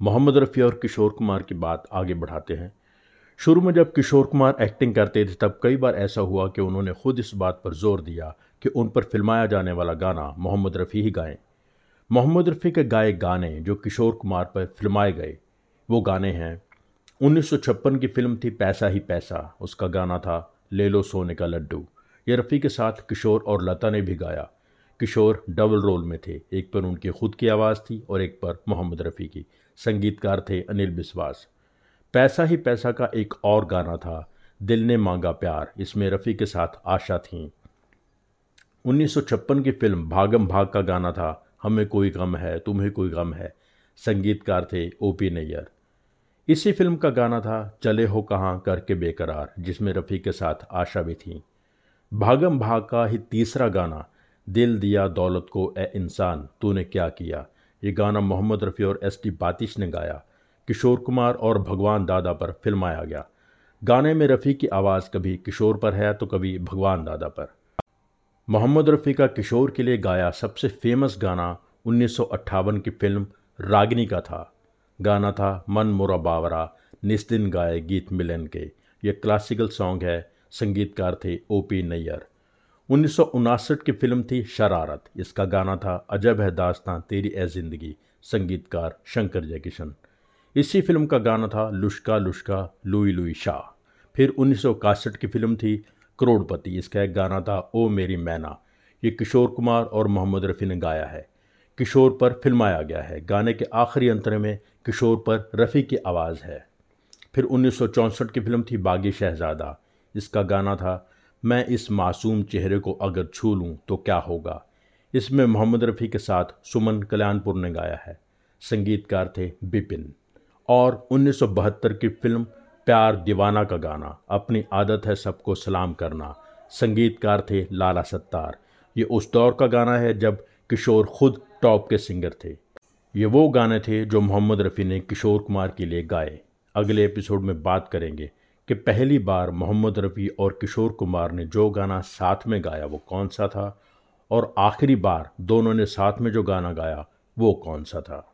मोहम्मद रफ़ी और किशोर कुमार की बात आगे बढ़ाते हैं। शुरू में जब किशोर कुमार एक्टिंग करते थे, तब कई बार ऐसा हुआ कि उन्होंने खुद इस बात पर ज़ोर दिया कि उन पर फिल्माया जाने वाला गाना मोहम्मद रफ़ी ही गाएँ। मोहम्मद रफ़ी के गाए गाने जो किशोर कुमार पर फिल्माए गए, वो गाने हैं। उन्नीस सौ छप्पन की फ़िल्म थी पैसा ही पैसा, उसका गाना था ले लो सोने का लड्डू। ये रफ़ी के साथ किशोर और लता ने भी गाया। किशोर डबल रोल में थे। एक पर उनकी खुद की आवाज़ थी और एक पर मोहम्मद रफ़ी की। संगीतकार थे अनिल बिस्वास। पैसा ही पैसा का एक और गाना था, दिल ने मांगा प्यार। इसमें रफ़ी के साथ आशा थी। 1956 की फ़िल्म भागम भाग का गाना था, हमें कोई गम है, तुम्हें कोई गम है। संगीतकार थे ओ पी नैयर। इसी फ़िल्म का गाना था, चले हो कहाँ करके बेकरार, जिसमें रफ़ी के साथ आशा भी थी। भागम भाग का ही तीसरा गाना दिल दिया दौलत को ए इंसान, तूने क्या किया? ये गाना मोहम्मद रफ़ी और एस टी बातिश ने गाया। किशोर कुमार और भगवान दादा पर फिल्माया गया। गाने में रफ़ी की आवाज़ कभी किशोर पर है तो कभी भगवान दादा पर। मोहम्मद रफ़ी का किशोर के लिए गाया सबसे फ़ेमस गाना उन्नीस सौ अट्ठावन की फ़िल्म रागिनी का था। गाना था मन मोरा बावरा, निस्दिन गाए गीत मिलन के। ये क्लासिकल सॉन्ग है, संगीतकार थे ओ पी नैयर। उन्नीस की फ़िल्म थी शरारत। इसका गाना था, अजब है दास्तां, तेरी ए ज़िंदगी, संगीतकार शंकर जयकिशन। इसी फ़िल्म का गाना था, लुश्का लुश्का, लुई लुई शाह। फिर उन्नीस सौ इकसठ की फ़िल्म थी, करोड़पति। इसका एक गाना था, ओ मेरी मैना। ये किशोर कुमार और मोहम्मद रफ़ी ने गाया है। किशोर पर फिल्माया गया है। गाने के आखिरी अंतरे में किशोर पर रफ़ी की आवाज़ है। फिर उन्नीस सौ चौंसठ की फ़िल्म थी, बागी शहजादा। इसका गाना था मैं इस मासूम चेहरे को अगर छू लूँ तो क्या होगा? इसमें मोहम्मद रफ़ी के साथ सुमन कल्याणपुर ने गाया है। संगीतकार थे बिपिन। और 1972 की फ़िल्म प्यार दीवाना का गाना, अपनी आदत है सबको सलाम करना। संगीतकार थे लाला सत्तार। ये उस दौर का गाना है जब किशोर खुद टॉप के सिंगर थे। ये वो गाने थे जो मोहम्मद रफ़ी ने किशोर कुमार के लिए गाए। अगले एपिसोड में बात करेंगे कि पहली बार मोहम्मद रफ़ी और किशोर कुमार ने जो गाना साथ में गाया वो कौन सा था? और आखिरी बार दोनों ने साथ में जो गाना गाया वो कौन सा था?